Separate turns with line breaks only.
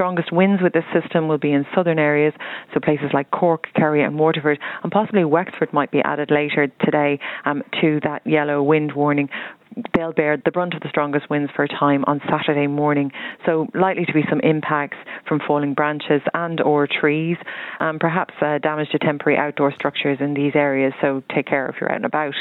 strongest winds with this system will be in southern areas, so places like Cork, Kerry, and Waterford, and possibly Wexford might be added later today um, to that yellow wind warning they'll bear the brunt of the strongest winds for a time on Saturday morning. So likely to be some impacts from falling branches and or trees, and perhaps uh, damage to temporary outdoor structures in these areas. So take care if you're out and about.